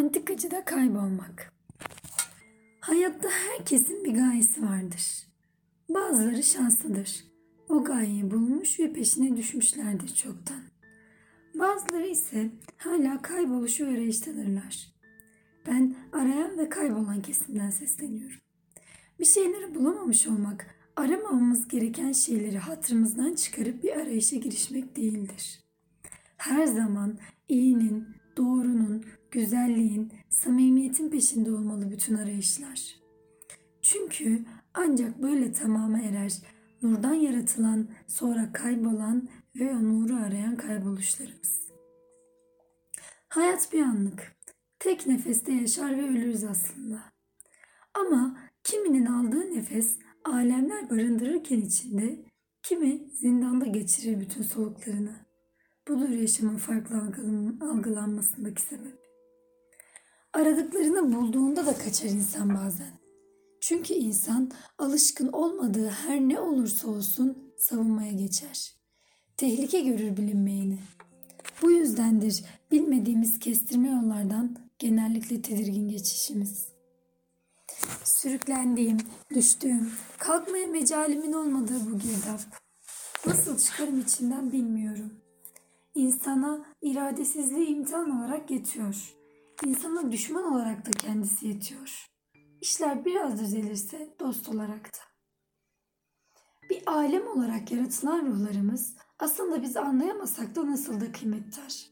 Antikacıda kaybolmak. Hayatta herkesin bir gayesi vardır. Bazıları şanslıdır. O gayeyi bulmuş ve peşine düşmüşlerdir çoktan. Bazıları ise hala kayboluşu arayıştadırlar. Ben arayan ve kaybolan kesimden sesleniyorum. Bir şeyleri bulamamış olmak, aramamamız gereken şeyleri hatırımızdan çıkarıp bir arayışa girişmek değildir. Her zaman iyinin, doğrunun, güzelliğin, samimiyetin peşinde olmalı bütün arayışlar. Çünkü ancak böyle tamama erer nurdan yaratılan, sonra kaybolan ve o nuru arayan kayboluşlarımız. Hayat bir anlık. Tek nefeste yaşar ve ölürüz aslında. Ama kiminin aldığı nefes alemler barındırırken içinde, kimi zindanda geçirir bütün soluklarını. Budur yaşamın farklı algılanmasındaki sebep. Aradıklarını bulduğunda da kaçar insan bazen. Çünkü insan alışkın olmadığı her ne olursa olsun savunmaya geçer. Tehlike görür bilinmeyeni. Bu yüzdendir bilmediğimiz kestirme yollardan genellikle tedirgin geçişimiz. Sürüklendiğim, düştüğüm, kalkmaya mecalimin olmadığı bu girdap. Nasıl çıkarım içinden bilmiyorum. İnsana iradesizliği imtihan olarak yetiyor. İnsana düşman olarak da kendisi yetiyor. İşler biraz düzelirse dost olarak da. Bir alem olarak yaratılan ruhlarımız aslında biz anlayamasak da nasıl da kıymettar.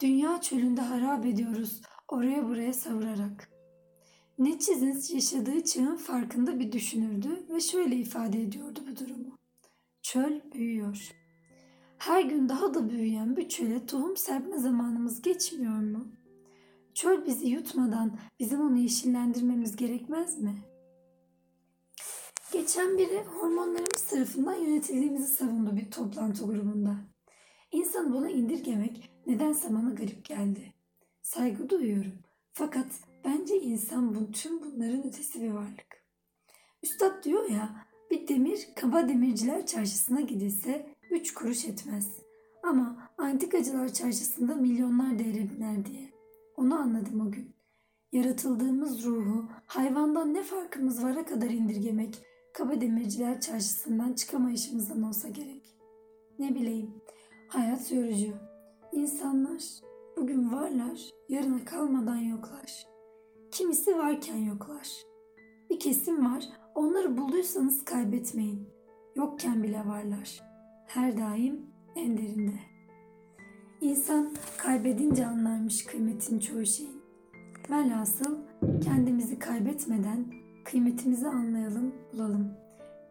Dünya çölünde harap ediyoruz oraya buraya savurarak. Nietzsche'nin yaşadığı çağın farkında bir düşünürdü ve şöyle ifade ediyordu bu durumu. Çöl büyüyor. Her gün daha da büyüyen bir çöle tohum serpme zamanımız geçmiyor mu? Çöl bizi yutmadan bizim onu yeşillendirmemiz gerekmez mi? Geçen biri hormonlarımız tarafından yönetildiğimizi savundu bir toplantı grubunda. İnsanı buna indirgemek nedense bana garip geldi. Saygı duyuyorum. Fakat bence insan bu, tüm bunların ötesi bir varlık. Üstad diyor ya bir demir kaba demirciler çarşısına gidilse üç kuruş etmez. Ama antikacılar çarşısında milyonlar değere biner diye. Onu anladım o gün. Yaratıldığımız ruhu hayvandan ne farkımız vara kadar indirgemek kaba demirciler çarşısından çıkamayışımızdan olsa gerek. Ne bileyim, hayat yorucu. İnsanlar bugün varlar, yarına kalmadan yoklar. Kimisi varken yoklar. Bir kesim var, onları bulduysanız kaybetmeyin. Yokken bile varlar. Her daim en derinde. İnsan kaybedince anlarmış kıymetin çoğu şeyin. Velhasıl kendimizi kaybetmeden kıymetimizi anlayalım, bulalım.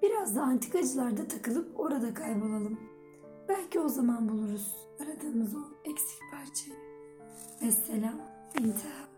Biraz da antikacılarda takılıp orada kaybolalım. Belki o zaman buluruz aradığımız o eksik parçayı. Vesselam, intihar.